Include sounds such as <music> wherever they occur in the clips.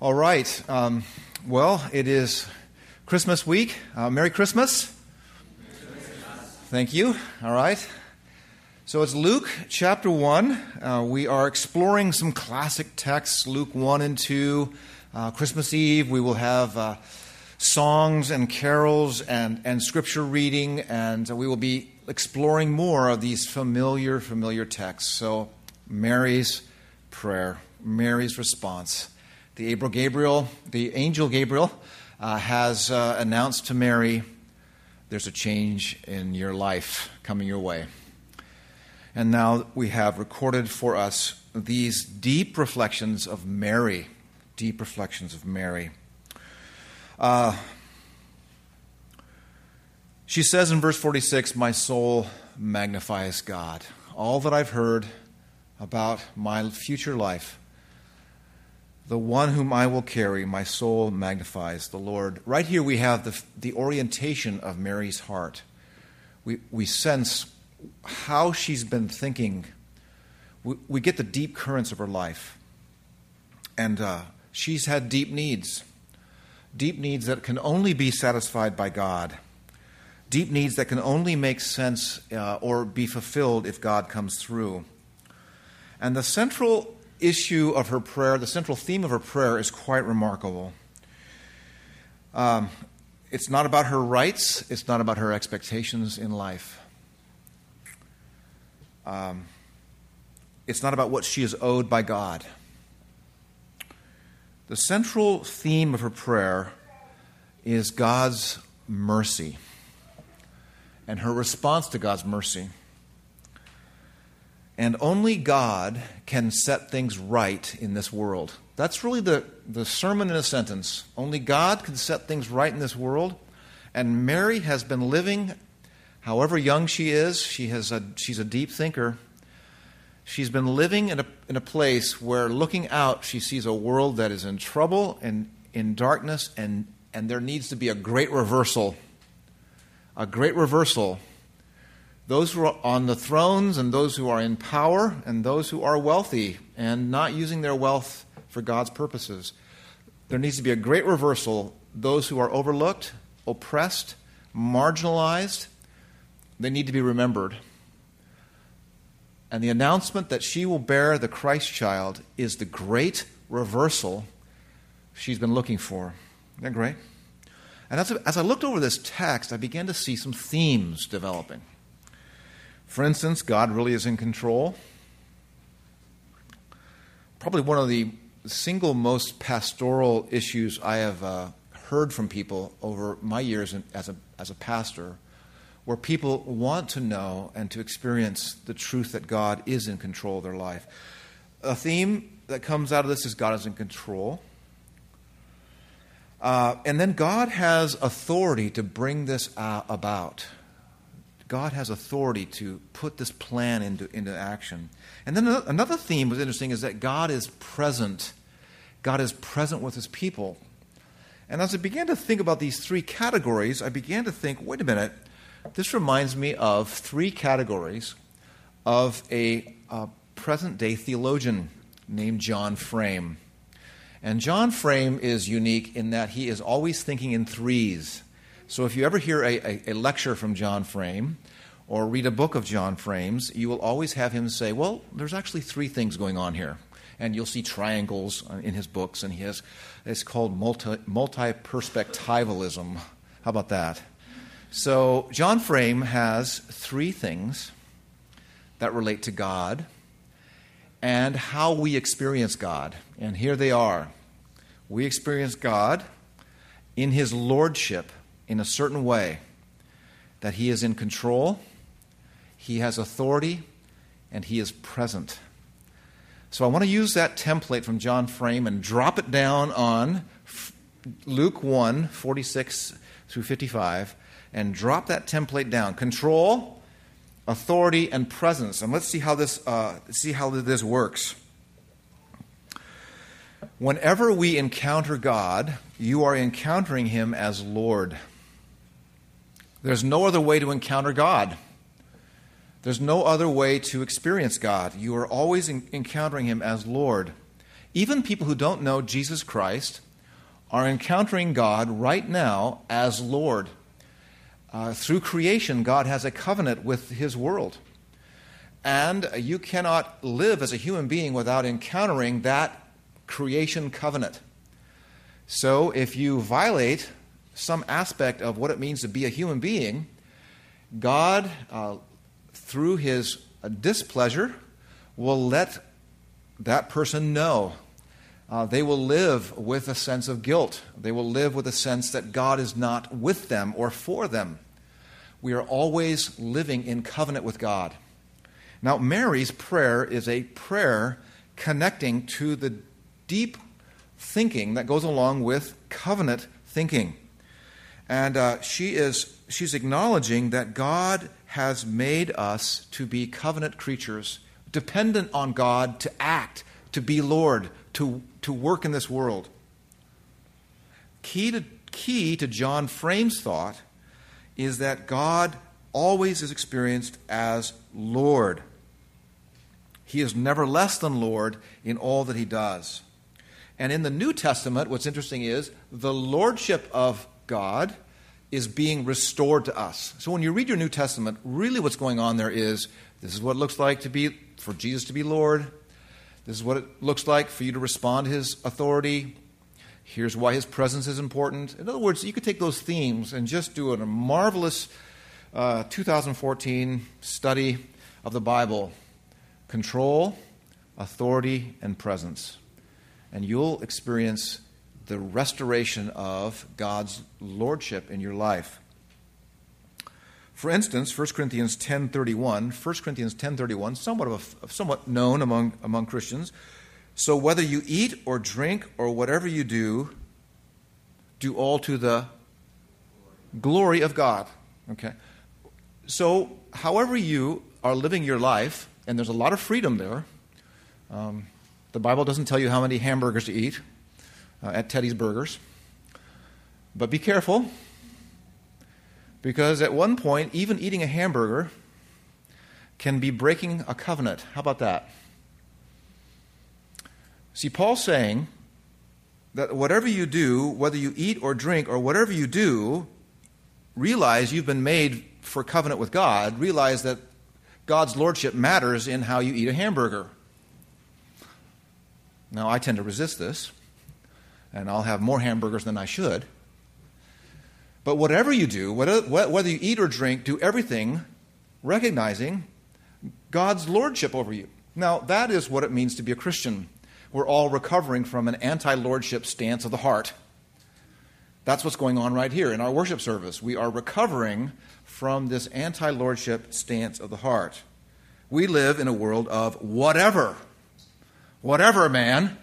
All right. Um, well, it is Christmas week. Uh, Merry Christmas. Thank you. All right. So it's Luke chapter 1. Uh, we are exploring some classic texts, Luke 1 and 2. Uh, Christmas Eve, we will have uh, songs and carols and, and scripture reading, and we will be exploring more of these familiar, familiar texts. So, Mary's prayer, Mary's response the angel Gabriel, the angel Gabriel, uh, has uh, announced to Mary, "There's a change in your life coming your way." And now we have recorded for us these deep reflections of Mary, deep reflections of Mary. Uh, she says in verse 46, My soul magnifies God. All that I've heard about my future life the one whom I will carry, my soul magnifies the Lord. Right here we have the, the orientation of Mary's heart. We, we sense how she's been thinking. We, we get the deep currents of her life. And uh, she's had deep needs, deep needs that can only be satisfied by God, deep needs that can only make sense uh, or be fulfilled if God comes through. And the central issue of her prayer, the central theme of her prayer, is quite remarkable. Um, it's not about her rights, it's not about her expectations in life. Um, it's not about what she is owed by God. The central theme of her prayer is God's mercy and her response to God's mercy. And only God can set things right in this world. That's really the, the sermon in a sentence. Only God can set things right in this world. And Mary has been living, however young she is, she has a, she's a deep thinker. She's been living in a, in a place where looking out, she sees a world that is in trouble and in darkness, and, and there needs to be a great reversal. A great reversal those who are on the thrones and those who are in power and those who are wealthy and not using their wealth for God's purposes. There needs to be a great reversal. Those who are overlooked, oppressed, marginalized, they need to be remembered. And the announcement that she will bear the Christ child is the great reversal she's been looking for. Isn't that great? And as, as I looked over this text, I began to see some themes developing. For instance, God really is in control. Probably one of the single most pastoral issues I have uh, heard from people over my years as, a, as a pastor, where people want to know and to experience the truth that God is in control of their life. A theme that comes out of this is God is in control. Uh, and then God has authority to bring this uh, about. God has authority to put this plan into, into action. And then another theme was interesting is that God is present. God is present with his people. And as I began to think about these three categories, I began to think wait a minute, this reminds me of three categories of a, a present day theologian named John Frame. And John Frame is unique in that he is always thinking in threes. So if you ever hear a, a, a, lecture from John Frame or read a book of John Frame's, you will always have him say, Well, there's actually three things going on here. And you'll see triangles in his books, and he has it's called multi perspectivalism. How about that? So, John Frame has three things that relate to God and how we experience God. And here they are. We experience God in his lordship in a certain way that He is in control, He has authority, and He is present. So I want to use that template from John Frame and drop it down on Luke 1 46 through 55 and drop that template down. Control, authority, and presence. And let's see how this, uh, see how this works. Whenever we encounter God, you are encountering Him as Lord. There's no other way to encounter God. There's no other way to experience God. You are always encountering Him as Lord. Even people who don't know Jesus Christ are encountering God right now as Lord. Uh, through creation, God has a covenant with His world. And you cannot live as a human being without encountering that creation covenant. So if you violate some aspect of what it means to be a human being, God, uh, through His displeasure, will let that person know. Uh, they will live with a sense of guilt. They will live with a sense that God is not with them or for them. We are always living in covenant with God. Now, Mary's prayer is a prayer connecting to the deep thinking that goes along with covenant thinking. And uh, she is she's acknowledging that God has made us to be covenant creatures, dependent on God to act, to be Lord, to, to work in this world. Key to, key to John Frame's thought is that God always is experienced as Lord. He is never less than Lord in all that he does. And in the New Testament, what's interesting is the lordship of God is being restored to us. So when you read your New Testament, really what's going on there is this is what it looks like to be for Jesus to be Lord. This is what it looks like for you to respond to his authority. Here's why his presence is important. In other words, you could take those themes and just do a marvelous uh, 2014 study of the Bible control, authority, and presence. And you'll experience the restoration of God's lordship in your life. For instance, 1 Corinthians 10:31, 1 Corinthians 10:31, somewhat of somewhat known among among Christians. So whether you eat or drink or whatever you do, do all to the glory of God. Okay. So, however you are living your life, and there's a lot of freedom there. Um, the Bible doesn't tell you how many hamburgers to eat uh, at Teddy's Burgers. But be careful, because at one point, even eating a hamburger can be breaking a covenant. How about that? See, Paul's saying that whatever you do, whether you eat or drink or whatever you do, realize you've been made for covenant with God. Realize that God's lordship matters in how you eat a hamburger. Now, I tend to resist this and I'll have more hamburgers than I should. But whatever you do, whether you eat or drink, do everything recognizing God's lordship over you. Now, that is what it means to be a Christian. We're all recovering from an anti lordship stance of the heart. That's what's going on right here in our worship service. We are recovering from this anti lordship stance of the heart. We live in a world of whatever. Whatever, man.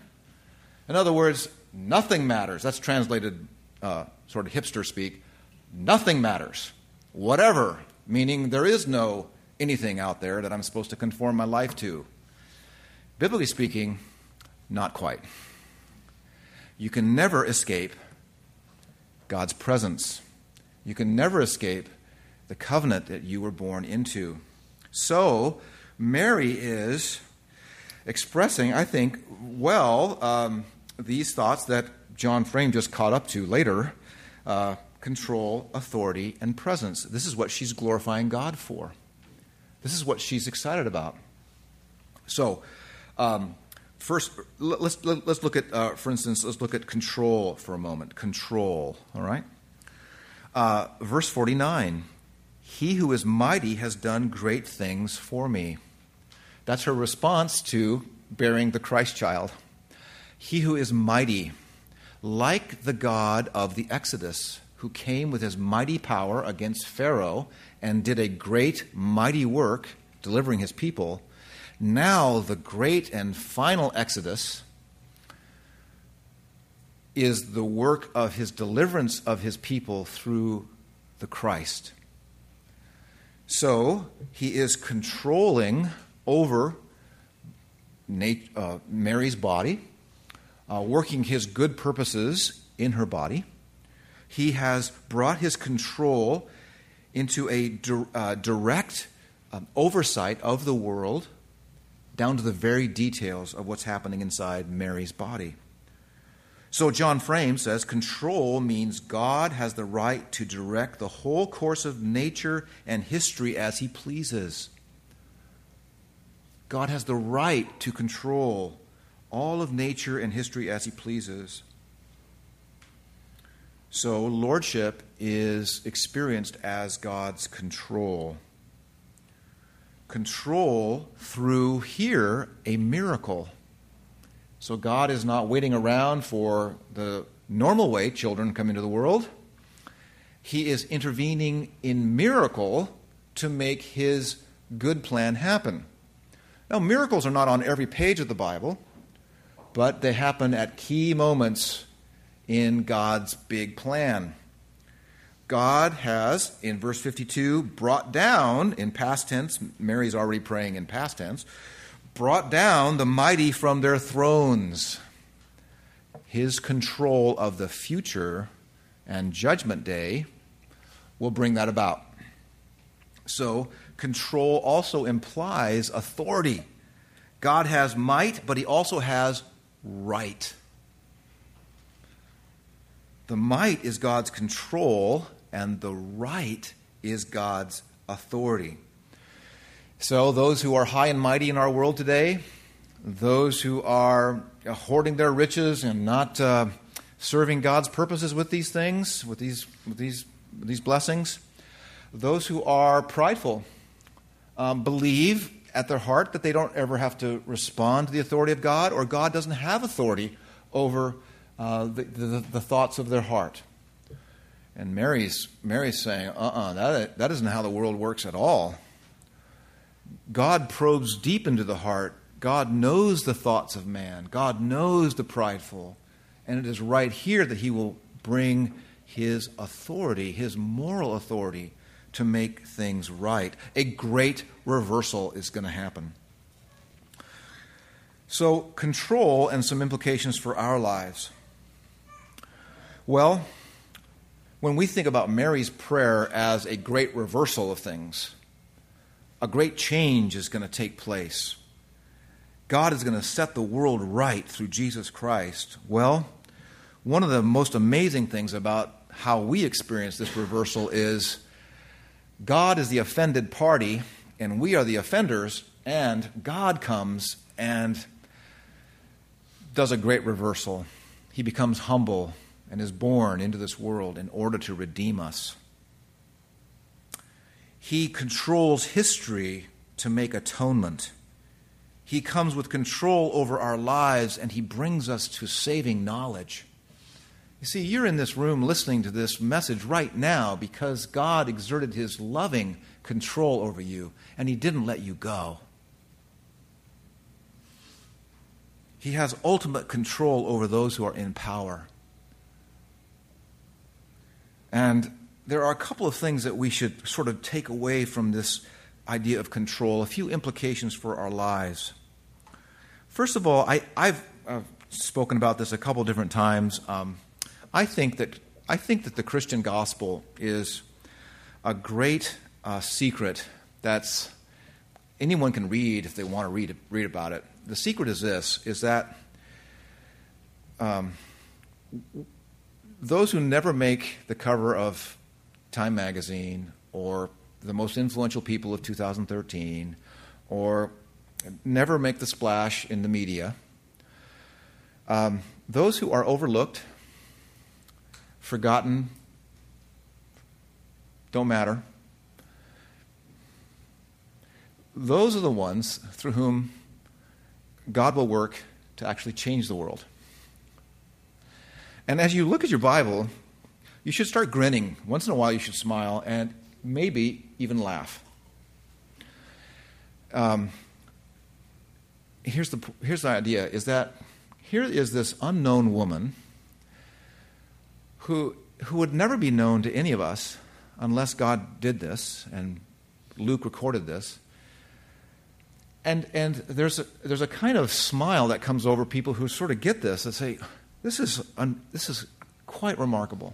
In other words, Nothing matters. That's translated uh, sort of hipster speak. Nothing matters. Whatever, meaning there is no anything out there that I'm supposed to conform my life to. Biblically speaking, not quite. You can never escape God's presence. You can never escape the covenant that you were born into. So, Mary is expressing, I think, well, um, these thoughts that John Frame just caught up to later uh, control, authority, and presence. This is what she's glorifying God for. This is what she's excited about. So, um, first, let's, let's look at, uh, for instance, let's look at control for a moment. Control, all right? Uh, verse 49 He who is mighty has done great things for me. That's her response to bearing the Christ child. He who is mighty, like the God of the Exodus, who came with his mighty power against Pharaoh and did a great, mighty work delivering his people, now the great and final Exodus is the work of his deliverance of his people through the Christ. So he is controlling over uh, Mary's body uh, working his good purposes in her body. He has brought his control into a di- uh, direct um, oversight of the world down to the very details of what's happening inside Mary's body. So, John Frame says control means God has the right to direct the whole course of nature and history as he pleases. God has the right to control all of nature and history as he pleases. So, lordship is experienced as God's control. Control through here a miracle. So, God is not waiting around for the normal way children come into the world. He is intervening in miracle to make his good plan happen. Now, miracles are not on every page of the Bible, but they happen at key moments in God's big plan. God has, in verse 52, brought down, in past tense, Mary's already praying in past tense, brought down the mighty from their thrones. His control of the future and judgment day will bring that about. So, control also implies authority. God has might, but he also has right. The might is God's control, and the right is God's authority. So, those who are high and mighty in our world today, those who are hoarding their riches and not uh, serving God's purposes with these things, with these, with these, with these blessings, those who are prideful, um, believe at their heart that they don't ever have to respond to the authority of God, or God doesn't have authority over uh, the, the, the, thoughts of their heart. And Mary's, Mary's saying, uh uh-uh, uh that, that isn't how the world works at all. God probes deep into the heart. God knows the thoughts of man. God knows the prideful. And it is right here that he will bring his authority, his moral authority, to make things right. A great reversal is going to happen. So, control and some implications for our lives. Well, when we think about Mary's prayer as a great reversal of things, a great change is going to take place. God is going to set the world right through Jesus Christ. Well, one of the most amazing things about how we experience this reversal is God is the offended party, and we are the offenders, and God comes and does a great reversal. He becomes humble and is born into this world in order to redeem us. He controls history to make atonement. He comes with control over our lives and he brings us to saving knowledge. You see, you're in this room listening to this message right now because God exerted his loving control over you and he didn't let you go. He has ultimate control over those who are in power. And there are a couple of things that we should sort of take away from this idea of control, a few implications for our lives. First of all, I, have spoken about this a couple different times. Um, I think that I think that the Christian gospel is a great uh, secret that's anyone can read if they want to read read about it. The secret is this: is that um, those who never make the cover of Time magazine or the most influential people of 2013 or never make the splash in the media, um, those who are overlooked, forgotten, don't matter. Those are the ones through whom God will work to actually change the world. And as you look at your Bible, you should start grinning. Once in a while, you should smile and maybe even laugh. Um, here's, the, here's the idea is that here is this unknown woman who, who would never be known to any of us unless God did this and Luke recorded this. And, and there's, a, there's a kind of smile that comes over people who sort of get this and say, this is, un, this is quite remarkable.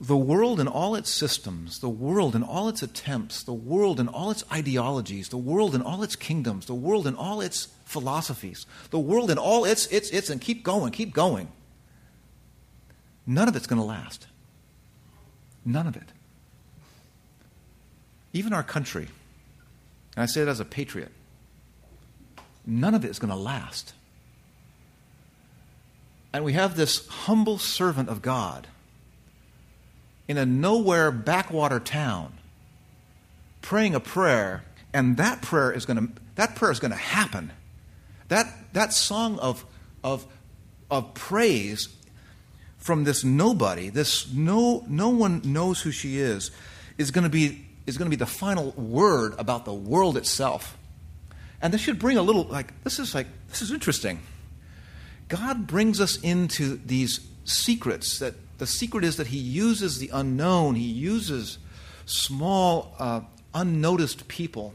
The world and all its systems, the world and all its attempts, the world and all its ideologies, the world and all its kingdoms, the world and all its philosophies, the world and all its, its, its, and keep going, keep going. None of it's going to last. None of it. Even our country, and I say it as a patriot, none of it is going to last. And we have this humble servant of God in a nowhere backwater town praying a prayer, and that prayer is going to that prayer is going to happen. That that song of of of praise from this nobody, this no no one knows who she is, is going to be is going to be the final word about the world itself. And this should bring a little like this is like this is interesting. God brings us into these secrets that the secret is that he uses the unknown, he uses small, uh, unnoticed people,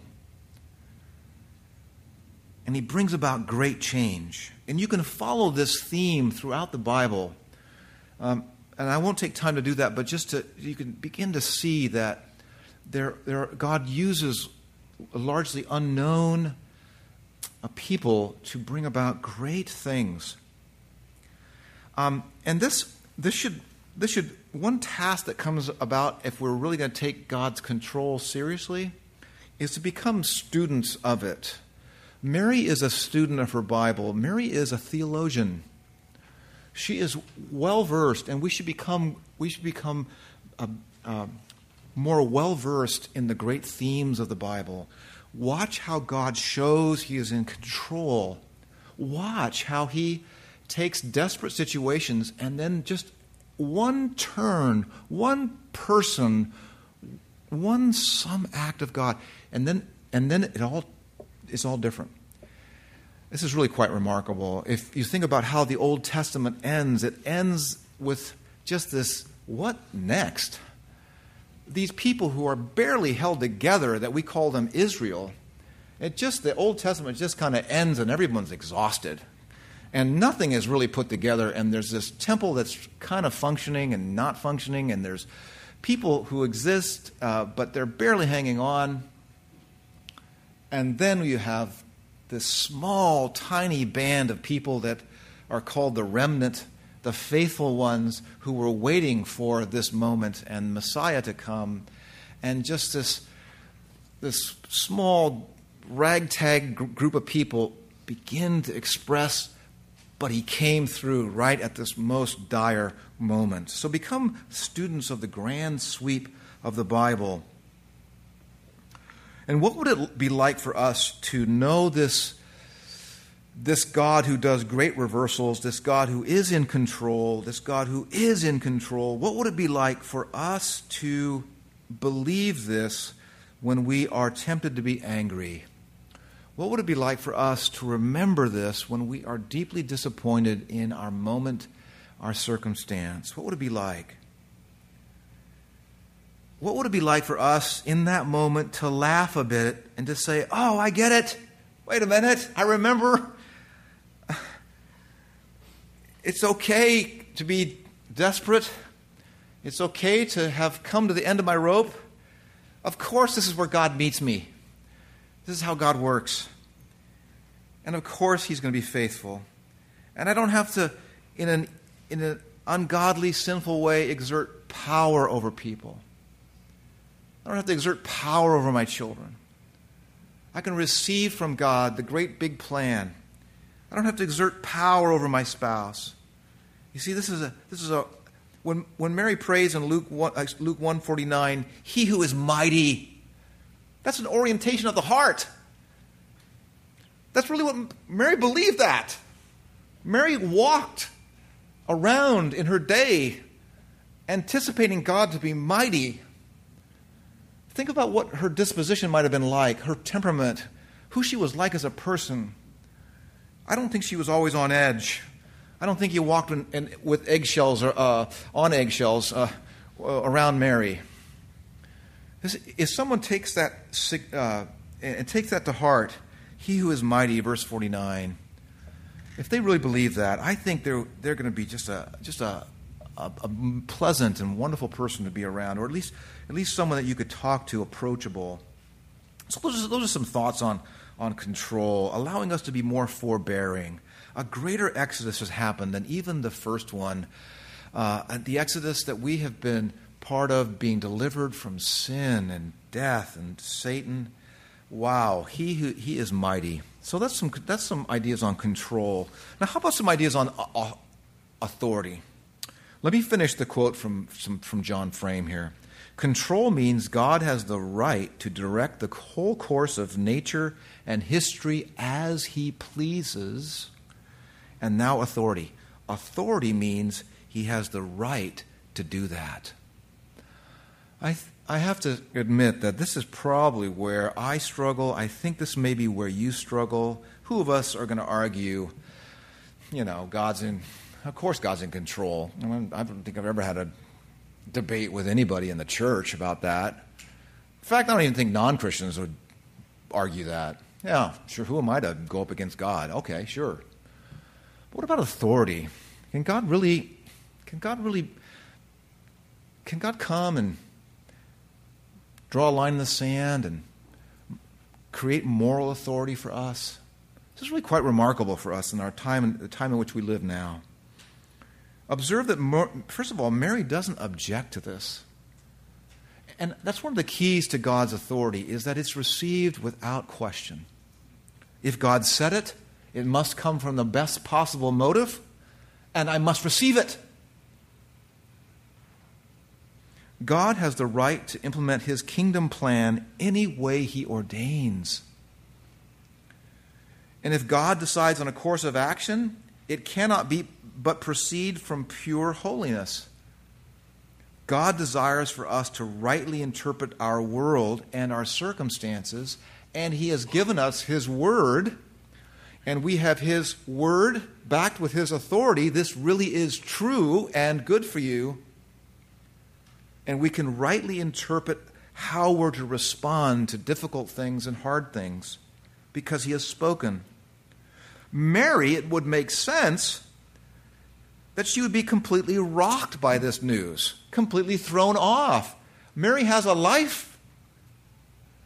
and he brings about great change. And you can follow this theme throughout the Bible. Um, and I won't take time to do that, but just to, you can begin to see that there, there, God uses largely unknown uh, people to bring about great things. Um, and this, this should this should one task that comes about if we're really going to take God's control seriously is to become students of it. Mary is a student of her Bible. Mary is a theologian. She is well versed, and we should become we should become uh, uh, more well versed in the great themes of the Bible. Watch how God shows He is in control. Watch how He takes desperate situations and then just one turn, one person, one some act of God, and then and then it all is all different. This is really quite remarkable. If you think about how the Old Testament ends, it ends with just this what next? These people who are barely held together, that we call them Israel, it just, the Old Testament just kind of ends and everyone's exhausted and nothing is really put together and there's this temple that's kind of functioning and not functioning and there's people who exist uh, but they're barely hanging on. And then you have this small tiny band of people that are called the remnant the faithful ones who were waiting for this moment and messiah to come. And just this this small ragtag group of people begin to express but he came through right at this most dire moment. So become students of the grand sweep of the Bible. And what would it be like for us to know this, this God who does great reversals, this God who is in control, this God who is in control? What would it be like for us to believe this when we are tempted to be angry? What would it be like for us to remember this when we are deeply disappointed in our moment, our circumstance? What would it be like? What would it be like for us in that moment to laugh a bit and to say, Oh, I get it. Wait a minute. I remember. <sighs> It's okay to be desperate. It's okay to have come to the end of my rope. Of course, this is where God meets me. This is how God works. And of course, He's going to be faithful. And I don't have to, in an, in an ungodly, sinful way, exert power over people. I don't have to exert power over my children. I can receive from God the great big plan. I don't have to exert power over my spouse. You see, this is a this is a when when Mary prays in Luke 1, uh, Luke 149, he who is mighty that's an orientation of the heart. That's really what Mary believed that. Mary walked around in her day anticipating God to be mighty. Think about what her disposition might have been like, her temperament, who she was like as a person. I don't think she was always on edge. I don't think you walked in, in, with eggshells or uh, on eggshells uh, around Mary. If someone takes that uh, and takes that to heart, he who is mighty, verse 49, if they really believe that, I think they're, they're going to be just a, just a, a, a, pleasant and wonderful person to be around, or at least at least someone that you could talk to, approachable. So those are, those are some thoughts on on control, allowing us to be more forbearing. A greater exodus has happened than even the first one. Uh, the exodus that we have been part of, being delivered from sin and death and Satan. Wow, he he is mighty. So that's some that's some ideas on control. Now, how about some ideas on uh, authority? Let me finish the quote from, from John Frame here. Control means God has the right to direct the whole course of nature and history as he pleases. And now, authority. Authority means he has the right to do that. I, I have to admit that this is probably where I struggle. I think this may be where you struggle. Who of us are going to argue, you know, God's in of course, God's in control. I, mean, I don't think I've ever had a debate with anybody in the church about that. In fact, I don't even think non Christians would argue that. Yeah, sure, who am I to go up against God? Okay, sure. But what about authority? Can God really, can God really, can God come and draw a line in the sand and create moral authority for us? This is really quite remarkable for us in our time, the time in which we live now. Observe that, first of all, Mary doesn't object to this. And that's one of the keys to God's authority is that it's received without question. If God said it, it must come from the best possible motive, and I must receive it. God has the right to implement his kingdom plan any way he ordains. And if God decides on a course of action, it cannot be but proceed from pure holiness. God desires for us to rightly interpret our world and our circumstances, and He has given us His Word, and we have His Word backed with His authority. This really is true and good for you, and we can rightly interpret how we're to respond to difficult things and hard things because He has spoken. Mary, it would make sense that she would be completely rocked by this news, completely thrown off. Mary has a life.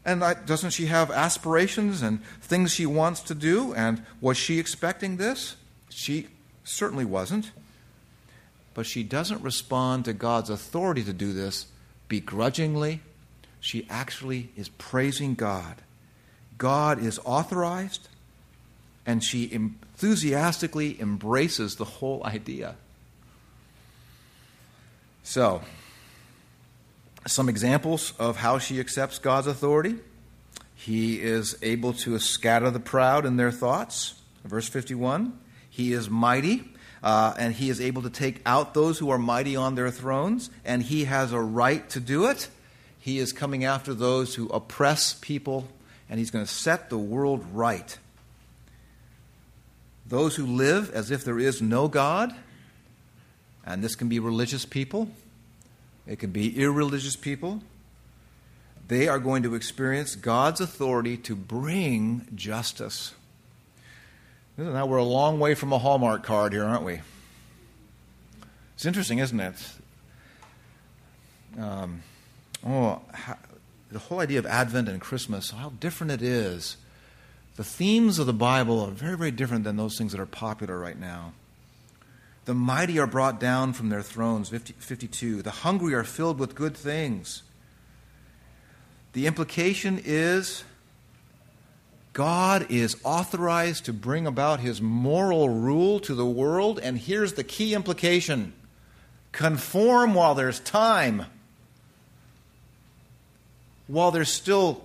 And doesn't she have aspirations and things she wants to do? And was she expecting this? She certainly wasn't. But she doesn't respond to God's authority to do this begrudgingly. She actually is praising God. God is authorized, and she enthusiastically embraces the whole idea. So, some examples of how she accepts God's authority. He is able to scatter the proud in their thoughts. Verse 51. He is mighty, uh, and he is able to take out those who are mighty on their thrones, and he has a right to do it. He is coming after those who oppress people, and he's going to set the world right. Those who live as if there is no God, and this can be religious people, it can be irreligious people, they are going to experience God's authority to bring justice. Now we're a long way from a Hallmark card here, aren't we? It's interesting, isn't it? Um, oh, how, the whole idea of Advent and Christmas, how different it is the themes of the Bible are very, very different than those things that are popular right now. The mighty are brought down from their thrones, 50, 52. The hungry are filled with good things. The implication is God is authorized to bring about his moral rule to the world, and here's the key implication conform while there's time. While there's still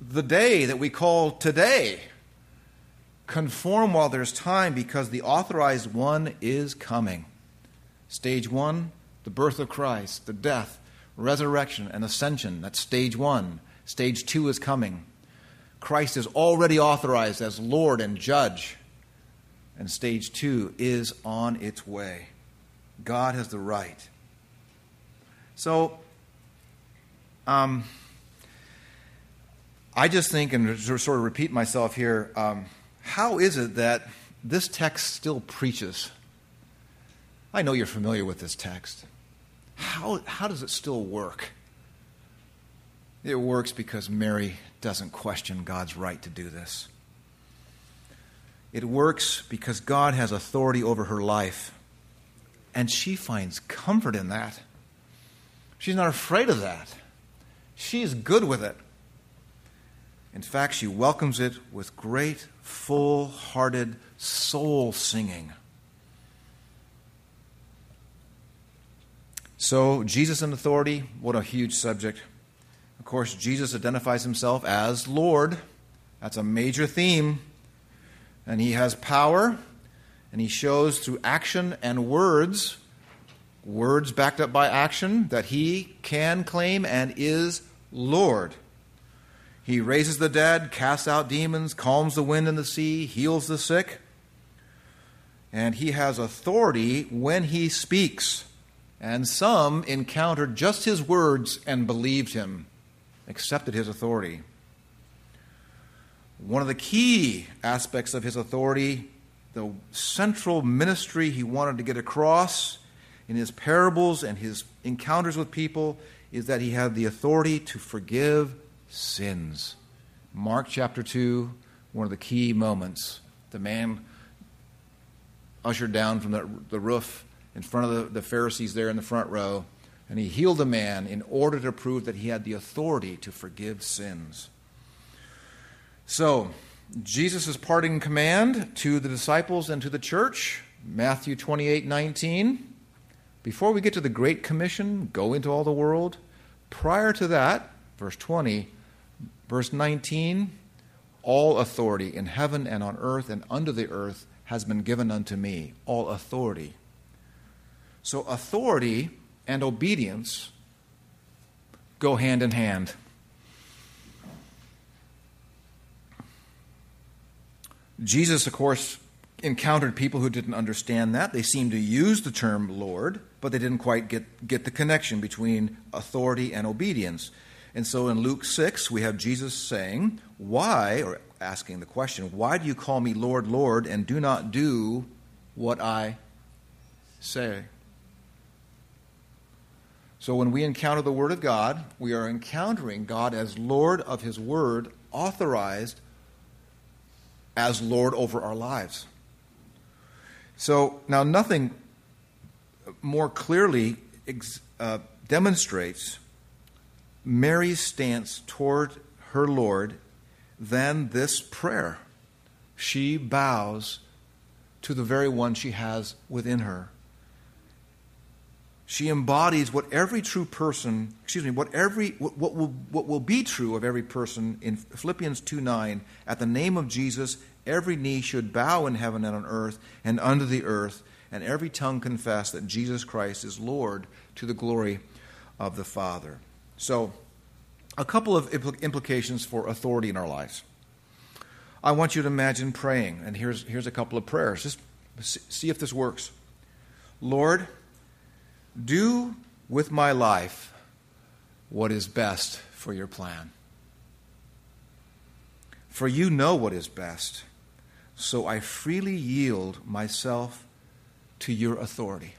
the day that we call today. Conform while there's time because the authorized one is coming. Stage one, the birth of Christ, the death, resurrection, and ascension. That's stage one. Stage two is coming. Christ is already authorized as Lord and Judge. And stage two is on its way. God has the right. So, um, I just think, and to sort of repeat myself here, um, how is it that this text still preaches? I know you're familiar with this text. How, how does it still work? It works because Mary doesn't question God's right to do this. It works because God has authority over her life, and she finds comfort in that. She's not afraid of that. She's good with it. In fact, she welcomes it with great, full hearted soul singing. So, Jesus and authority, what a huge subject. Of course, Jesus identifies himself as Lord. That's a major theme. And he has power, and he shows through action and words, words backed up by action, that he can claim and is Lord. He raises the dead, casts out demons, calms the wind and the sea, heals the sick. And he has authority when he speaks. And some encountered just his words and believed him, accepted his authority. One of the key aspects of his authority, the central ministry he wanted to get across in his parables and his encounters with people, is that he had the authority to forgive sins. Mark chapter 2, one of the key moments. The man ushered down from the, the roof in front of the, the Pharisees there in the front row, and he healed a man in order to prove that he had the authority to forgive sins. So, Jesus' parting command to the disciples and to the church, Matthew 28 19. Before we get to the Great Commission, go into all the world, prior to that, verse 20, Verse 19 All authority in heaven and on earth and under the earth has been given unto me. All authority. So, authority and obedience go hand in hand. Jesus, of course, encountered people who didn't understand that. They seemed to use the term Lord, but they didn't quite get, get the connection between authority and obedience. And so in Luke 6, we have Jesus saying, Why, or asking the question, Why do you call me Lord, Lord, and do not do what I say? So when we encounter the Word of God, we are encountering God as Lord of His Word, authorized as Lord over our lives. So now nothing more clearly uh, demonstrates Mary's stance toward her Lord than this prayer. She bows to the very one she has within her. She embodies what every true person, excuse me, what every what, what will what will be true of every person in Philippians 2 9. At the name of Jesus, every knee should bow in heaven and on earth and under the earth, and every tongue confess that Jesus Christ is Lord to the glory of the Father. So, a couple of implications for authority in our lives. I want you to imagine praying, and here's, here's a couple of prayers. Just see if this works. Lord, do with my life what is best for your plan. For you know what is best, so I freely yield myself to your authority.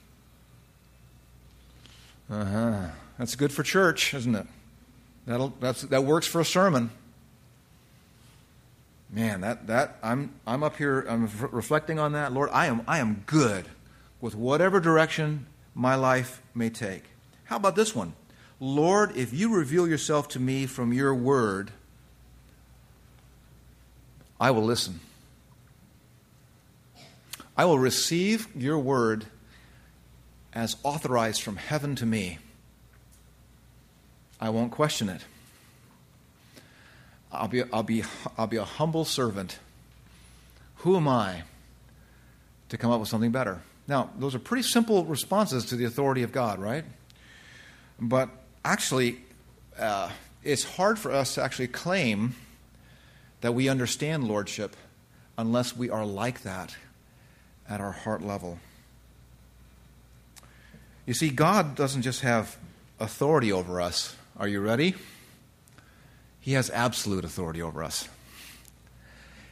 Uh huh. That's good for church, isn't it? That'll, that works for a sermon. Man, that, that I'm, I'm up here, I'm reflecting on that. Lord, I am, I am good with whatever direction my life may take. How about this one? Lord, if you reveal yourself to me from your word, I will listen. I will receive your word as authorized from heaven to me. I won't question it. I'll be, I'll be, I'll be a humble servant. Who am I to come up with something better? Now, those are pretty simple responses to the authority of God, right? But actually, uh, it's hard for us to actually claim that we understand lordship unless we are like that at our heart level. You see, God doesn't just have authority over us, are you ready? He has absolute authority over us.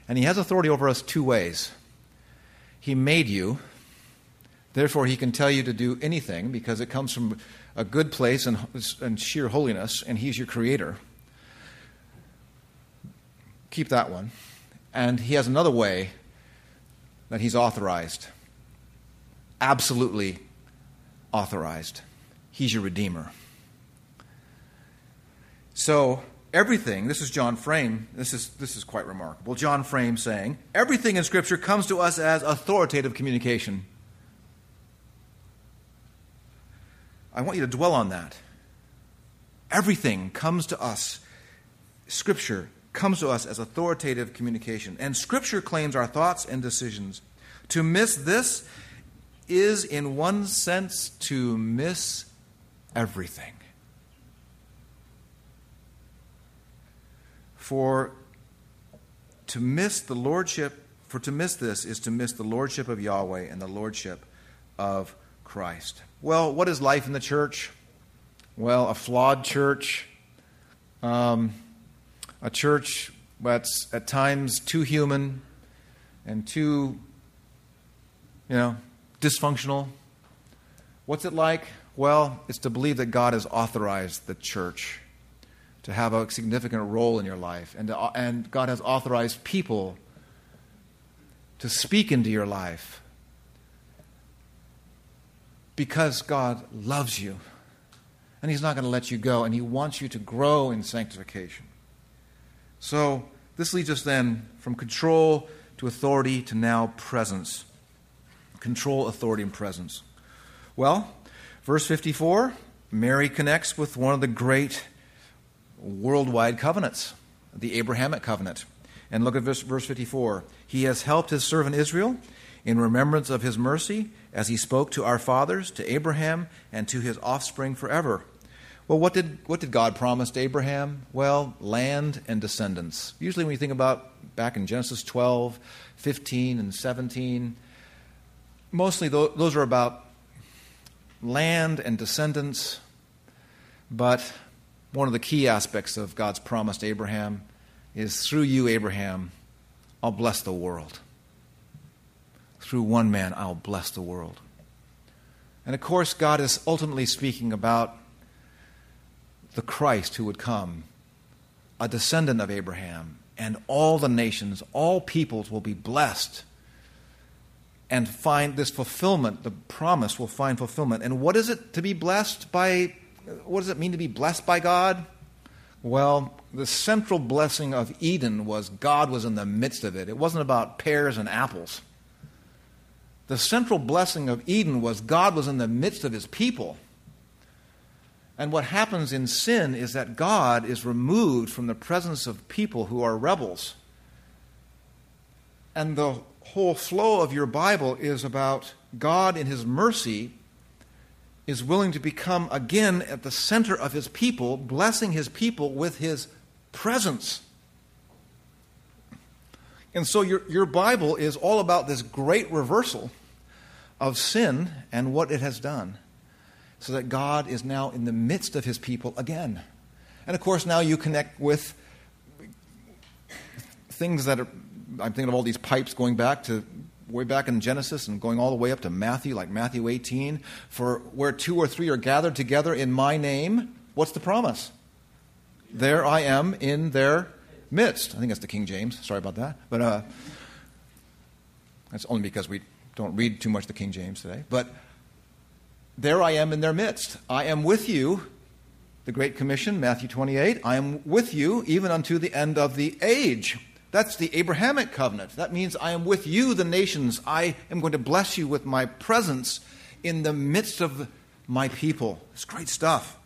And He has authority over us two ways. He made you, Therefore, he can tell you to do anything because it comes from a good place and, and sheer holiness, and he's your creator. Keep that one. And he has another way that he's authorized. Absolutely authorized. He's your redeemer. So, everything, this is John Frame, this is, this is quite remarkable. John Frame saying, everything in Scripture comes to us as authoritative communication. I want you to dwell on that. Everything comes to us, Scripture comes to us as authoritative communication. And Scripture claims our thoughts and decisions. To miss this is, in one sense, to miss everything. For to miss the lordship, for to miss this is to miss the lordship of Yahweh and the lordship of Christ. Well, what is life in the church? Well, a flawed church, um, a church that's at times too human and too, you know, dysfunctional. What's it like? Well, it's to believe that God has authorized the church to have a significant role in your life. And, to, and God has authorized people to speak into your life because God loves you. And He's not going to let you go, and He wants you to grow in sanctification. So, this leads us then from control to authority to now presence. Control, authority, and presence. Well, verse 54 Mary connects with one of the great worldwide covenants, the Abrahamic covenant. And look at verse, verse 54. He has helped his servant Israel in remembrance of his mercy as he spoke to our fathers, to Abraham, and to his offspring forever. Well, what did, what did God promise to Abraham? Well, land and descendants. Usually, when you think about back in Genesis 12, 15, and 17, mostly those are about land and descendants. But one of the key aspects of God's promise to Abraham is through you, Abraham, I'll bless the world. Through one man, I'll bless the world. And of course, God is ultimately speaking about the Christ who would come, a descendant of Abraham, and all the nations, all peoples will be blessed and find this fulfillment. The promise will find fulfillment. And what is it to be blessed by what does it mean to be blessed by God? Well, the central blessing of Eden was God was in the midst of it. It wasn't about pears and apples. The central blessing of Eden was God was in the midst of his people. And what happens in sin is that God is removed from the presence of people who are rebels. And the whole flow of your Bible is about God in his mercy is willing to become again at the center of his people, blessing his people with his presence. And so your, your Bible is all about this great reversal of sin and what it has done, so that God is now in the midst of his people again. And of course, now you connect with things that are, I'm thinking of all these pipes going back to way back in Genesis and going all the way up to Matthew, like Matthew 18, for where two or three are gathered together in my name, what's the promise? There I am in their midst. I think that's the King James. Sorry about that. But uh, that's only because we don't read too much the King James today. But there I am in their midst. I am with you. The Great Commission, Matthew 28. I am with you even unto the end of the age. That's the Abrahamic covenant. That means I am with you, the nations. I am going to bless you with my presence in the midst of my people. It's great stuff.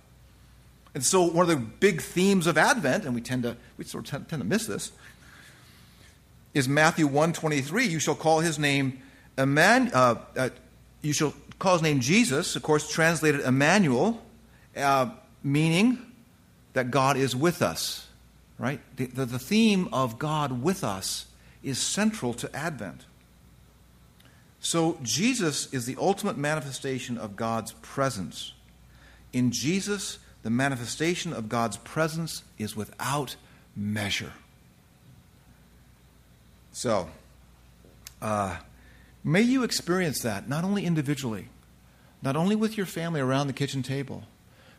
And so, one of the big themes of Advent, and we tend to we sort of tend, to miss this, is Matthew 1:23. You shall call his name Emmanuel. Uh, uh, you shall call his name Jesus. Of course, translated Emmanuel, uh, meaning that God is with us right? The, the, the, theme of God with us is central to Advent. So, Jesus is the ultimate manifestation of God's presence. In Jesus, the manifestation of God's presence is without measure. So, uh, May you experience that, not only individually, not only with your family around the kitchen table,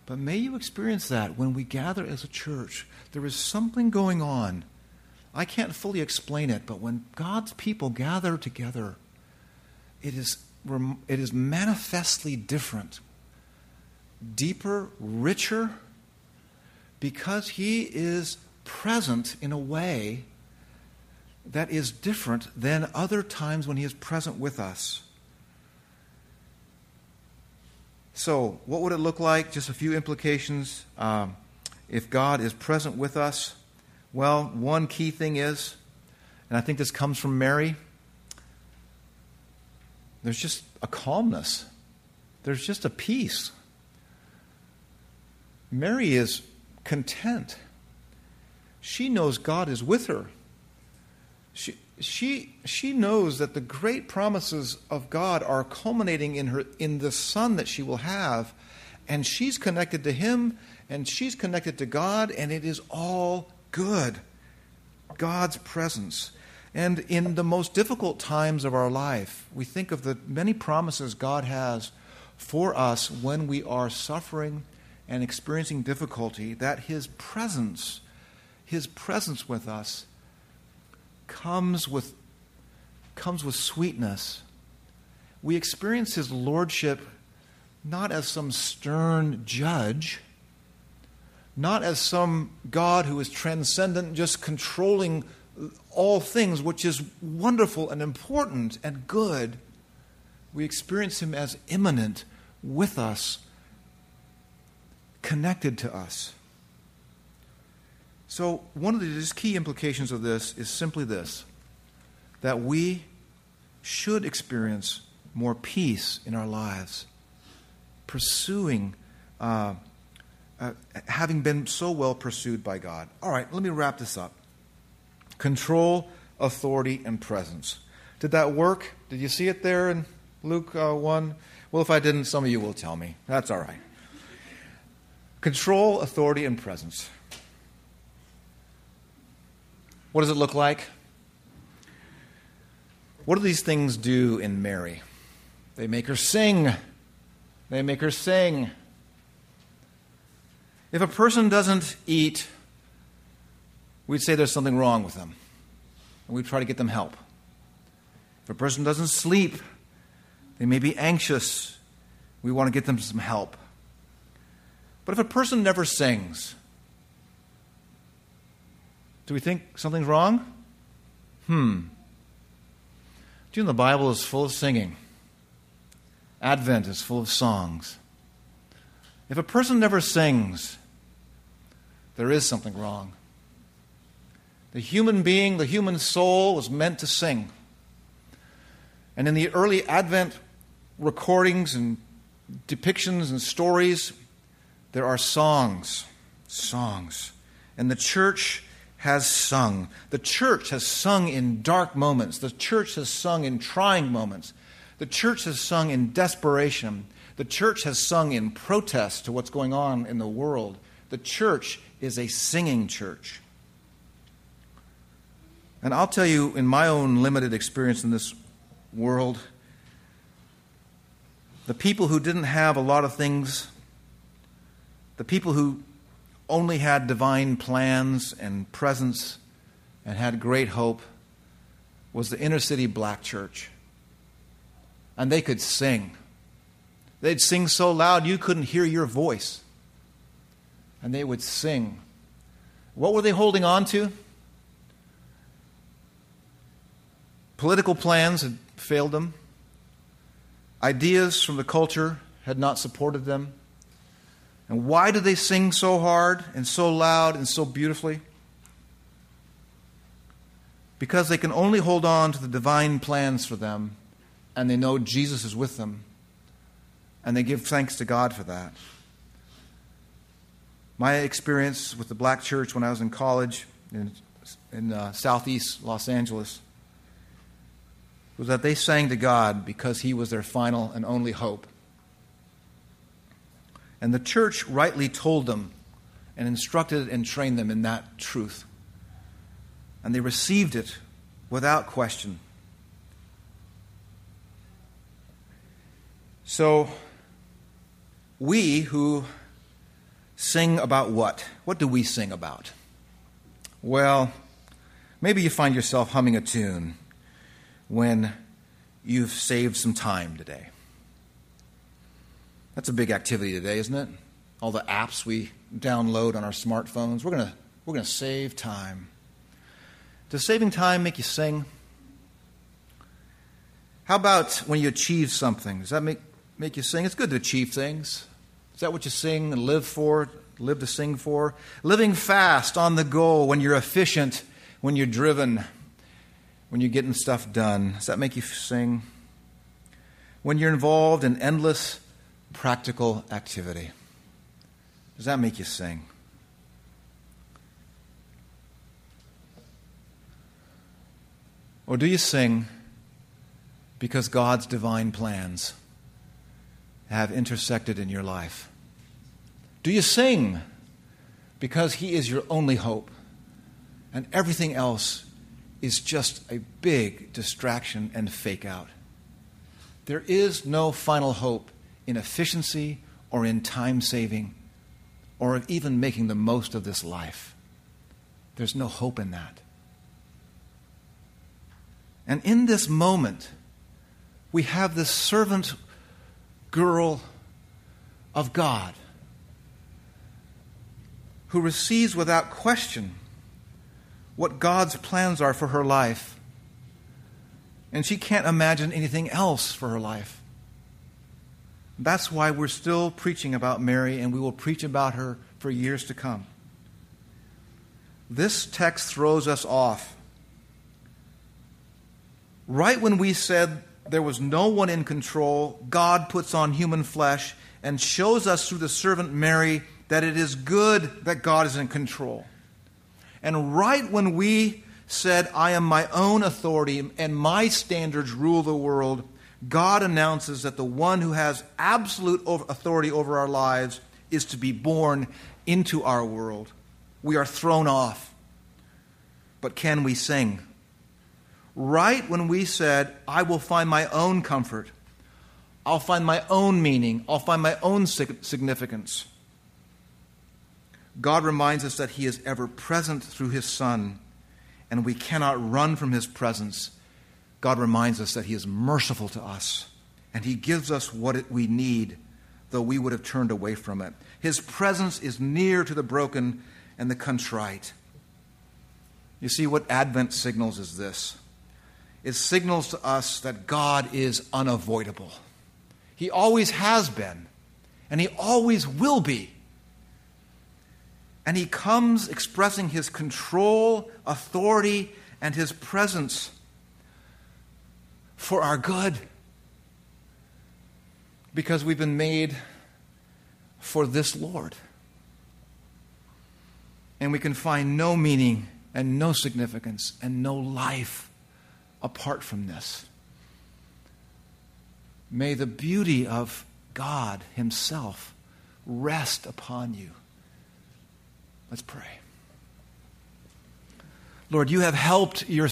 but may you experience that when we gather as a church. There is something going on. I can't fully explain it, but when God's people gather together, it is, it is manifestly different, deeper, richer, because He is present in a way that is different than other times when He is present with us. So, what would it look like? Just a few implications. Um, if God is present with us, well, one key thing is, and I think this comes from Mary, there's just a calmness, there's just a peace. Mary is content. She knows God is with her. She, she, she knows that the great promises of God are culminating in, her, in the Son that she will have, and she's connected to Him, and she's connected to God, and it is all good. God's presence. And in the most difficult times of our life, we think of the many promises God has for us when we are suffering and experiencing difficulty, that His presence, His presence with us, comes with, comes with sweetness. We experience His Lordship not as some stern judge, not as some God who is transcendent, just controlling all things, which is wonderful and important and good. We experience Him as immanent with us, connected to us. So, one of the key implications of this is simply this that we should experience more peace in our lives, pursuing, uh, uh, having been so well pursued by God. All right, let me wrap this up control, authority, and presence. Did that work? Did you see it there in Luke uh, 1? Well, if I didn't, some of you will tell me. That's all right. Control, authority, and presence. What does it look like? What do these things do in Mary? They make her sing. They make her sing. If a person doesn't eat, we'd say there's something wrong with them. And we'd try to get them help. If a person doesn't sleep, they may be anxious. We want to get them some help. But if a person never sings, do we think something's wrong? Hmm. Do you know the Bible is full of singing? Advent is full of songs. If a person never sings, there is something wrong. The human being, the human soul, was meant to sing. And in the early Advent recordings and depictions and stories, there are songs. Songs. And the church has sung. The church has sung in dark moments. The church has sung in trying moments. The church has sung in desperation. The church has sung in protest to what's going on in the world. The church is a singing church. And I'll tell you, in my own limited experience in this world, the people who didn't have a lot of things, the people who only had divine plans and presence and had great hope was the inner city black church. And they could sing. They'd sing so loud you couldn't hear your voice. And they would sing. What were they holding on to? Political plans had failed them. Ideas from the culture had not supported them. And why do they sing so hard and so loud and so beautifully? Because they can only hold on to the divine plans for them, and they know Jesus is with them, and they give thanks to God for that. My experience with the black church when I was in college in, in uh, southeast Los Angeles was that they sang to God because He was their final and only hope. And the church rightly told them and instructed and trained them in that truth. And they received it without question. So, we who sing about what? What do we sing about? Well, maybe you find yourself humming a tune when you've saved some time today. That's a big activity today, isn't it? All the apps we download on our smartphones. We're going we're going to save time. Does saving time make you sing? How about when you achieve something? Does that make, make you sing? It's good to achieve things. Is that what you sing and live for, live to sing for? Living fast on the go when you're efficient, when you're driven, when you're getting stuff done. Does that make you sing? When you're involved in endless practical activity. Does that make you sing? Or do you sing because God's divine plans have intersected in your life? Do you sing because He is your only hope and everything else is just a big distraction and fake out? There is no final hope in efficiency or in time saving or even making the most of this life. There's no hope in that. And in this moment, we have this servant girl of God who receives without question what God's plans are for her life. And she can't imagine anything else for her life. That's why we're still preaching about Mary, and we will preach about her for years to come. This text throws us off Right when we said there was no one in control, God puts on human flesh and shows us through the servant Mary that it is good that God is in control. And right when we said, I am my own authority and my standards rule the world, God announces that the one who has absolute authority over our lives is to be born into our world. We are thrown off. But can we sing? right when we said, I will find my own comfort, I'll find my own meaning, I'll find my own significance. God reminds us that He is ever present through His Son, and we cannot run from His presence. God reminds us that He is merciful to us, and He gives us what we need, though we would have turned away from it. His presence is near to the broken and the contrite. You see, what Advent signals is this it signals to us that God is unavoidable. He always has been, and He always will be. And He comes expressing His control, authority, and His presence for our good. Because we've been made for this Lord. And we can find no meaning and no significance and no life apart from this. May the beauty of God Himself rest upon you. Let's pray. Lord, you have helped your